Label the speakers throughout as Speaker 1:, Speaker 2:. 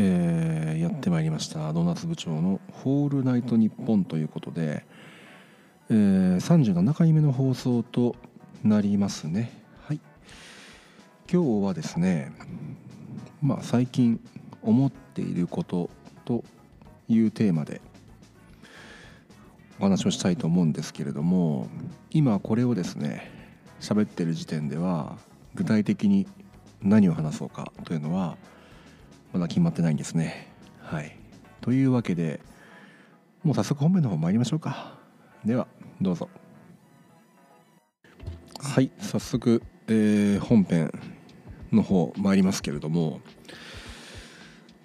Speaker 1: えーやってまいりました。ドーナツ部長の「ホールナイトニッポン」ということで、えー、37回目の放送となりますね。はい。今日はですねまあ最近思っていることというテーマでお話をしたいと思うんですけれども今これをですね喋ってる時点では具体的に何を話そうかというのはまだ決まってないんですね。はい、というわけでもう早速本編の方参りましょうか。ではどうぞ。はい早速、えー本編の方参りますけれども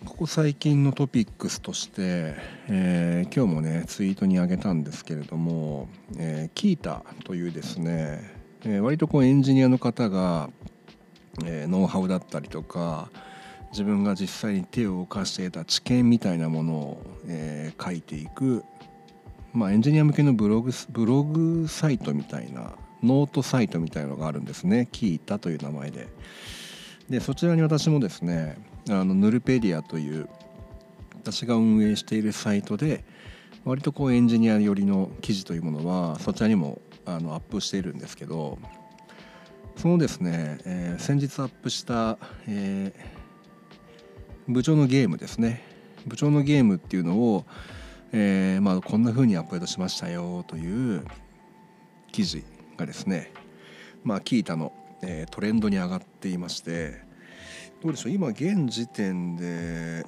Speaker 1: ここ最近のトピックスとして、えー今日もねツイートにあげたんですけれども、えーキータというですね、えー割とこうエンジニアの方が、えーノウハウだったりとか自分が実際に手を動かしていた知見みたいなものを、えー書いていく、まあ、エンジニア向けのブログブログサイトみたいなノートサイトみたいのがあるんですねキータという名前で。でそちらに私もですねあのヌルペディアという私が運営しているサイトで割とこうエンジニア寄りの記事というものはそちらにもあのアップしているんですけどそのですね、えー先日アップした、えー部長のゲームですね。部長のゲームっていうのを、えーまあ、こんな風にアップデートしましたよという記事がですねまあキータの、えートレンドに上がっていましてどうでしょう？今現時点で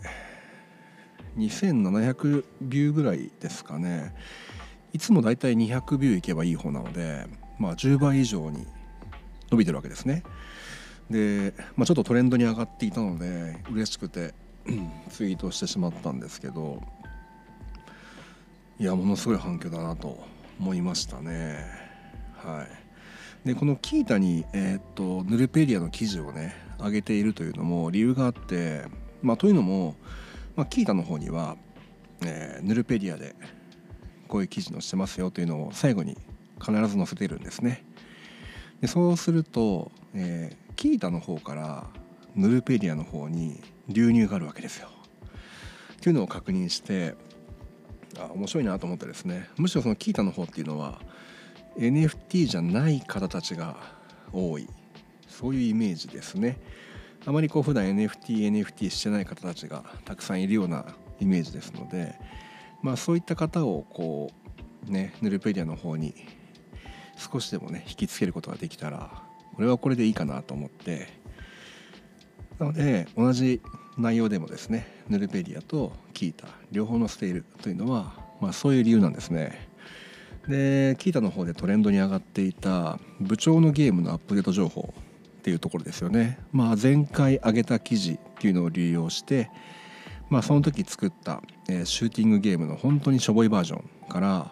Speaker 1: 2700ビューぐらいですかね。いつもだいたい200ビューいけばいい方なので、まあ、10倍以上に伸びてるわけですね。で、まあ、ちょっとトレンドに上がっていたので嬉しくて ツイートしてしまったんですけどいやものすごい反響だなと思いましたね。はい。でこのキータに、えーっとヌルペディアの記事をね上げているというのも理由があってまあというのも、まあ、キータの方には、えーヌルペディアでこういう記事のしてますよというのを最後に必ず載せているんですね。でそうすると、えーキータの方からヌルペディアの方に流入があるわけですよ。っていうのを確認してあ面白いなと思ってですね。むしろそのキータの方っていうのは NFT じゃない方たちが多い。そういうイメージですね。あまりこう普段 NFTNFT してない方たちがたくさんいるようなイメージですのでまあそういった方をこうねヌルペディアの方に少しでもね引きつけることができたらこれはこれでいいかなと思って。なので同じ内容でもですねヌルペディアとキータ両方載せているというのは、まあ、そういう理由なんですね。でキータの方でトレンドに上がっていた部長のゲームのアップデート情報っていうところですよね、まあ、前回上げた記事っていうのを利用して、まあ、その時作った、えーシューティングゲームの本当にしょぼいバージョンから、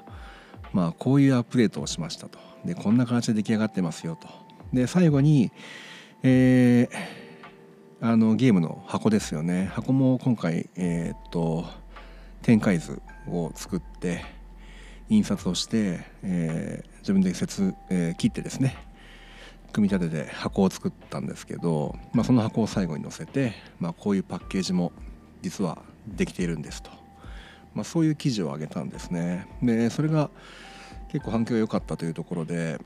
Speaker 1: まあ、こういうアップデートをしましたと。でこんな形で出来上がってますよと。で最後に、えーあのゲームの箱ですよね。箱も今回えーっと展開図を作って印刷をして、えー自分で切、えー切ってですね組み立てて箱を作ったんですけど、まあ、その箱を最後に載せて、まあ、こういうパッケージも実はできているんですと、まあ、そういう記事を上げたんですね。でそれが結構反響が良かったというところで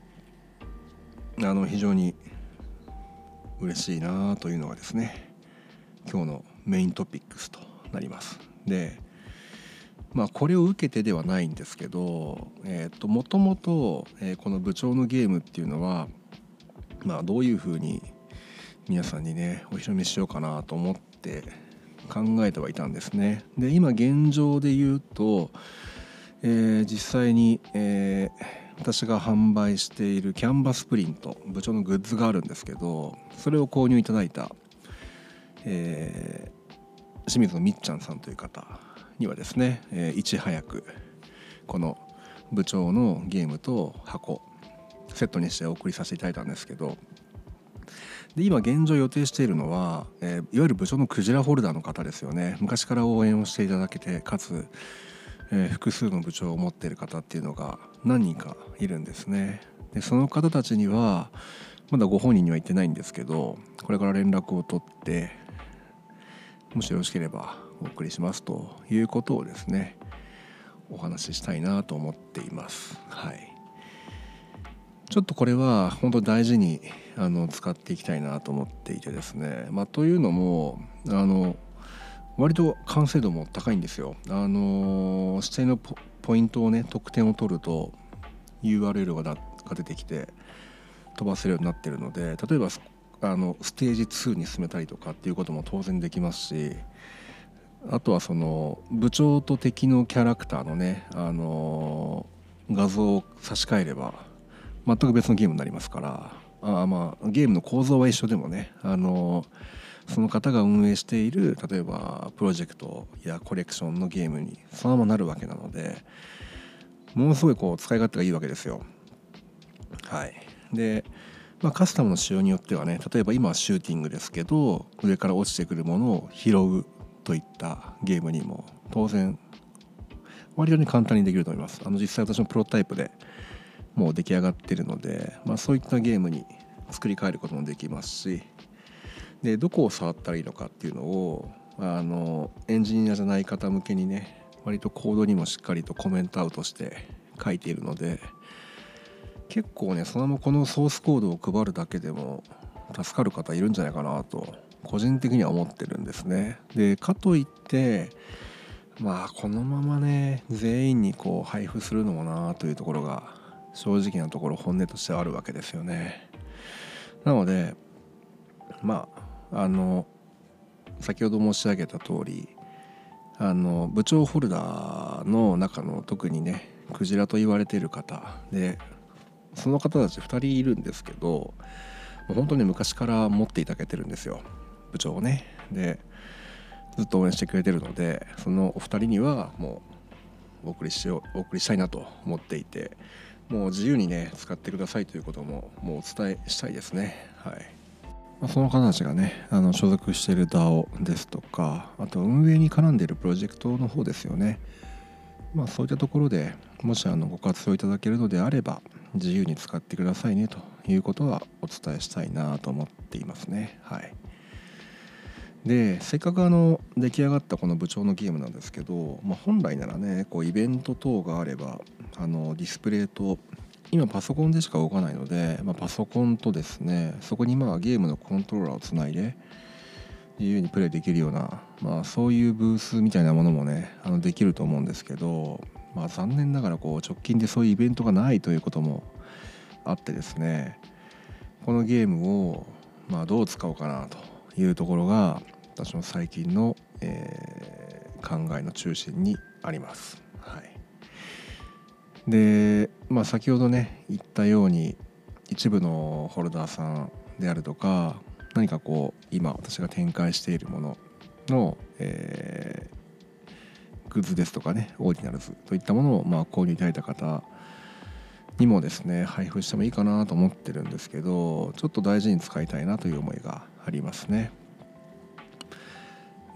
Speaker 1: あの非常に嬉しいなというのがですね今日のメイントピックスとなります。でまあこれを受けてではないんですけどえーともともとえこの部長のゲームっていうのはまあどういうふうに皆さんにねお披露目しようかなと思って考えてはいたんですね。で今現状で言うと、えー実際に、えー私が販売しているキャンバスプリント部長のグッズがあるんですけどそれを購入いただいた、えー清水のみっちゃんさんという方にはですね、えーいち早くこの部長のゲームと箱セットにしてお送りさせていただいたんですけどで今現状予定しているのは、えーいわゆる部長のクジラホルダーの方ですよね。昔から応援をしていただけてかつ、えー複数の部長を持っている方っていうのが何人かいるんですね。でその方たちにはまだご本人には言ってないんですけどこれから連絡を取ってもしよろしければお送りしますということをですねお話ししたいなと思っています。はい、ちょっとこれは本当大事にあの使っていきたいなと思っていてですね、まあ、というのもあの割と完成度も高いんですよ。あの指定のポイントをね得点を取ると URL が出てきて飛ばせるようになってるので例えばあのステージ2に進めたりとかっていうことも当然できますしあとはその部長と敵のキャラクターのね、あの画像を差し替えれば全く別のゲームになりますからあまあゲームの構造は一緒でもね、あのその方が運営している例えばプロジェクトやコレクションのゲームにそのままなるわけなのでものすごいこう使い勝手がいいわけですよ。はい、でまあ、カスタムの仕様によってはね例えば今はシューティングですけど上から落ちてくるものを拾うといったゲームにも当然割とに簡単にできると思いますあの実際私のプロタイプでもう出来上がってるので、まあ、そういったゲームに作り変えることもできますしでどこを触ったらいいのかっていうのをあのエンジニアじゃない方向けにね割とコードにもしっかりとコメントアウトして書いているので結構ねそのままこのソースコードを配るだけでも助かる方いるんじゃないかなと個人的には思ってるんですね。でかといってまあこのままね全員にこう配布するのもなというところが正直なところ本音としてはあるわけですよね。なのでまあの先ほど申し上げた通りあの部長ホルダーの中の特にねクジラと言われている方でその方たち2人いるんですけど本当に昔から持っていただけてるんですよ部長をね。でずっと応援してくれてるのでそのお二人にはもうお送りしようお送りしたいなと思っていてもう自由にね使ってくださいということももうお伝えしたいですね。はい、その方たちがねあの所属している DAO ですとかあと運営に絡んでいるプロジェクトの方ですよねまあそういったところでもしあのご活用いただけるのであれば自由に使ってくださいねということはお伝えしたいなと思っていますね。はい、でせっかくあの出来上がったこの部長のゲームなんですけど、まあ、本来ならねこうイベント等があればあのディスプレイと今パソコンでしか動かないので、まあ、パソコンとですねそこにまあゲームのコントローラーをつないで自由にプレイできるような、まあ、そういうブースみたいなものもねあのできると思うんですけどまあ、残念ながらこう直近でそういうイベントがないということもあってですねこのゲームをまあどう使おうかなというところが私の最近の、えー、考えの中心にあります。で、まあ、先ほどね言ったように一部のホルダーさんであるとか何かこう今私が展開しているものの、えグッズですとかねオーディナルズといったものをまあ購入いただいた方にもですね配布してもいいかなと思ってるんですけどちょっと大事に使いたいなという思いがありますね。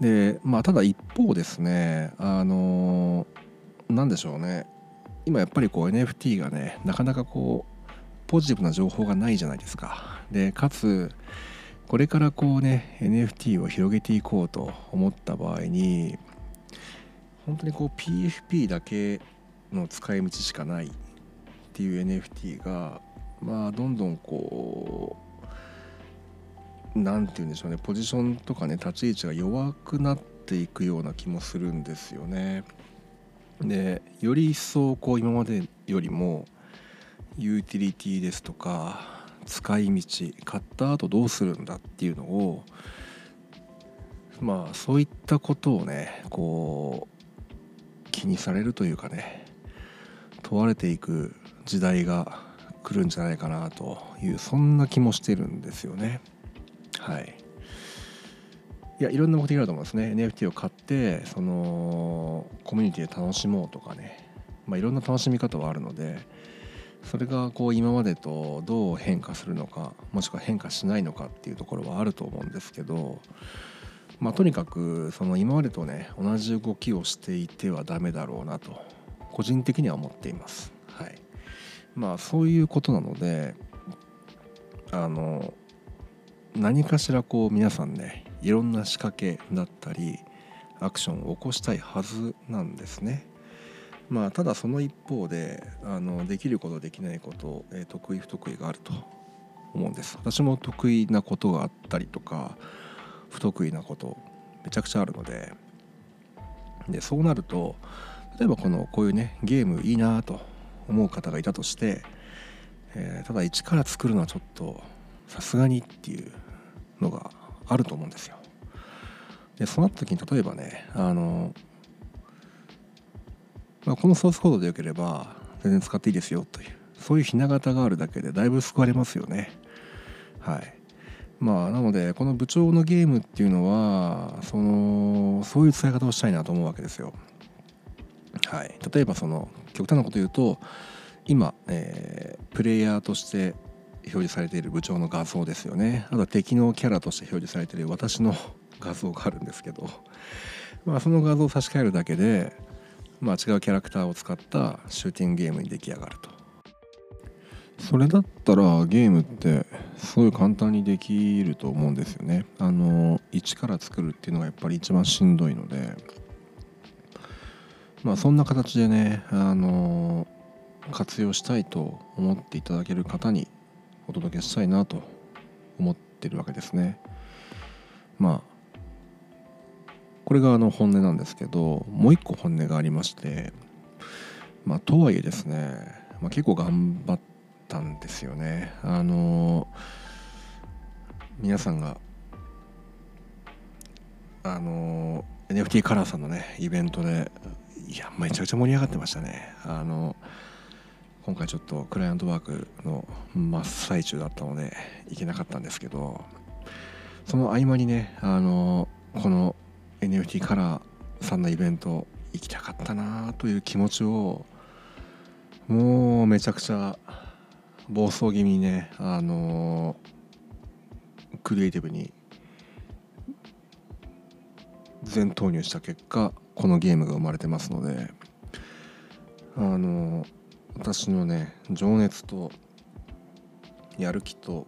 Speaker 1: でまあただ一方ですねあの何でしょうね今やっぱりこう NFT がねなかなかこうポジティブな情報がないじゃないですか。でかつこれからこうね NFT を広げていこうと思った場合に本当にこう PFP だけの使い道しかないっていう NFT がまあどんどんこう何て言うんでしょうねポジションとかね立ち位置が弱くなっていくような気もするんですよね。でより一層こう今までよりもユーティリティですとか使い道買った後どうするんだっていうのをまあそういったことをねこう気にされるというかね問われていく時代が来るんじゃないかなというそんな気もしてるんですよね。はい。いやいろんな目的があると思うんですね。NFT を買ってそのコミュニティで楽しもうとかね、まあ、いろんな楽しみ方はあるのでそれがこう今までとどう変化するのかもしくは変化しないのかっていうところはあると思うんですけどまあ、とにかくその今までとね同じ動きをしていてはダメだろうなと個人的には思っています。はい、まあそういうことなのであの何かしらこう皆さんねいろんな仕掛けだったりアクションを起こしたいはずなんですね。まあ、ただその一方であのできることできないこと、えー、得意不得意があると思うんです私も得意なことがあったりとか不得意なことめちゃくちゃあるのででそうなると例えばこのこういうねゲームいいなと思う方がいたとして、えー、ただ一から作るのはちょっとさすがにっていうのがあると思うんですよ。でそうなった時に例えばねあの、まあ、このソースコードでよければ全然使っていいですよというそういうひな形があるだけでだいぶ救われますよね。はいまあなのでこの部長のゲームっていうのはそのそういう使い方をしたいなと思うわけですよ。はい、例えばその極端なこと言うと今、えー、プレイヤーとして表示されている部長の画像ですよね。あとは敵のキャラとして表示されている私の画像があるんですけど、まあ、その画像を差し替えるだけで、まあ、違うキャラクターを使ったシューティングゲームに出来上がると。それだったらゲームってすごい簡単にできると思うんですよね。あの一から作るっていうのがやっぱり一番しんどいので。まあそんな形でねあの活用したいと思っていただける方にお届けしたいなと思ってるわけですね。まあこれがあの本音なんですけどもう一個本音がありましてまあとはいえですね、まあ、結構頑張ったんですよね。あの皆さんがあの NFT カラーさんのねイベントでいやめちゃくちゃ盛り上がってましたね。あの今回ちょっとクライアントワークの真っ最中だったので行けなかったんですけどその合間にねあのこの NFT カラーさんのイベント行きたかったなという気持ちをもうめちゃくちゃ暴走気味にねあのクリエイティブに全投入した結果このゲームが生まれてますのであの私のね情熱とやる気と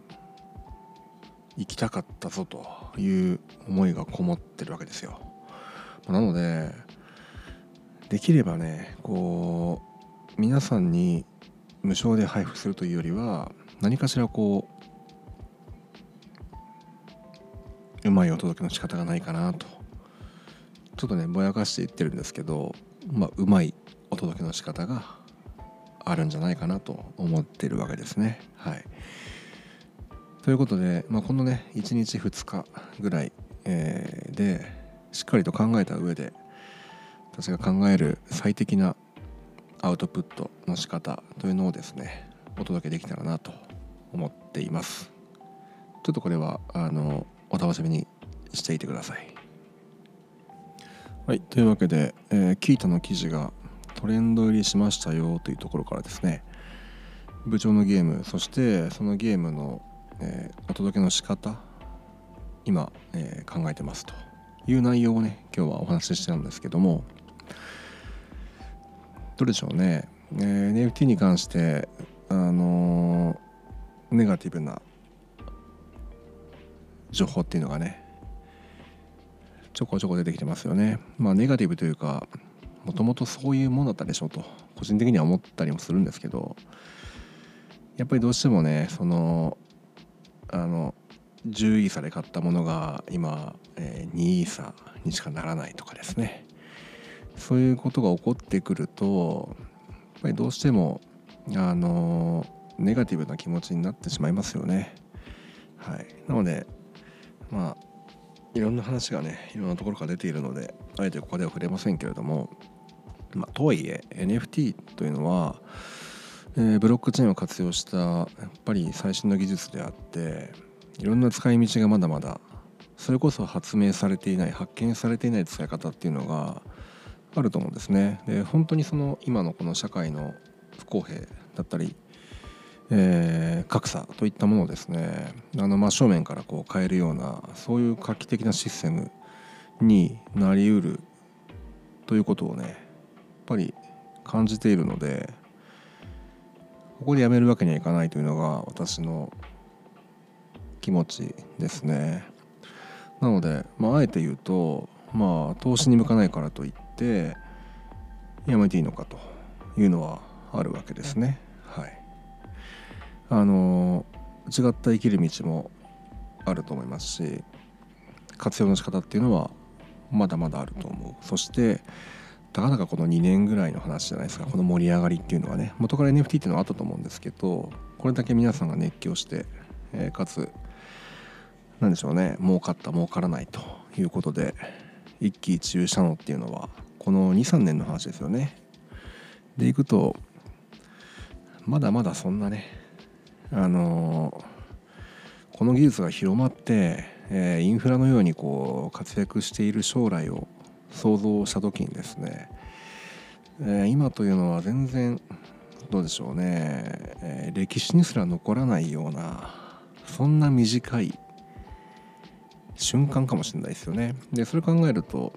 Speaker 1: 行きたかったぞという思いがこもってるわけですよ。なのでできればねこう皆さんに無償で配布するというよりは何かしらこううまいお届けの仕方がないかなとちょっとねぼやかして言ってるんですけどまあうまいお届けの仕方があるんじゃないかなと思ってるわけですね。はい、ということで、まあ、このね1日2日ぐらい、えー、でしっかりと考えた上で私が考える最適なアウトプットの仕方というのをですねお届けできたらなと思っています。ちょっとこれはあのお楽しみにしていてください。はい、というわけで、えー、キータの記事がトレンド入りしましたよというところからですね。部長のゲームそしてそのゲームの、えー、お届けの仕方今、えー、考えてますという内容をね今日はお話ししてたんですけども。どうでしょうね、えー、NFT に関してあのネガティブな情報っていうのがねちょこちょこ出てきてますよね。まあネガティブというかもともとそういうものだったでしょうと個人的には思ったりもするんですけどやっぱりどうしてもねそのあの10イーサで買ったものが今、えー、2イーサにしかならないとかですねそういうことが起こってくるとやっぱりどうしてもあのネガティブな気持ちになってしまいますよね。はい、なのでまあいろんな話がねいろんなところから出ているのであえてここでは触れませんけれども、まあ、とはいえ NFT というのは、えー、ブロックチェーンを活用したやっぱり最新の技術であっていろんな使い道がまだまだそれこそ発明されていない発見されていない使い方っていうのがあると思うんですね。で本当にその今のこの社会の不公平だったりえー、格差といったものをですねあの真正面からこう変えるようなそういう画期的なシステムになりうるということをねぱり感じているのでここでやめるわけにはいかないというのが私の気持ちですね。なので、まあ、あえて言うとまあ投資に向かないからといってやめていいのかというのはあるわけですね。はい、あの違った生きる道もあると思いますし活用の仕方っていうのはまだまだあると思うそしてたかだかこの2年ぐらいの話じゃないですか。この盛り上がりっていうのはね。元から NFT っていうのはあったと思うんですけどこれだけ皆さんが熱狂して、えー、かつ何でしょうね。儲かった儲からないということで一喜一憂したのっていうのはこの23年の話ですよね。でいくとまだまだそんなねあのー、この技術が広まって、えー、インフラのようにこう活躍している将来を想像した時にですね、えー、今というのは全然どうでしょうね、えー、歴史にすら残らないようなそんな短い瞬間かもしれないですよね。でそれ考えると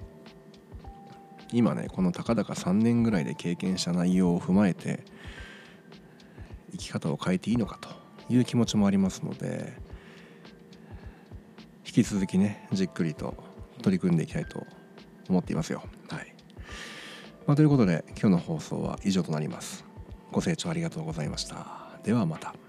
Speaker 1: 今ねこのたかだか3年ぐらいで経験した内容を踏まえて生き方を変えていいのかという気持ちもありますので引き続きねじっくりと取り組んでいきたいと思っていますよ。はいまあ、ということで今日の放送は以上となります。ご清聴ありがとうございました。ではまた。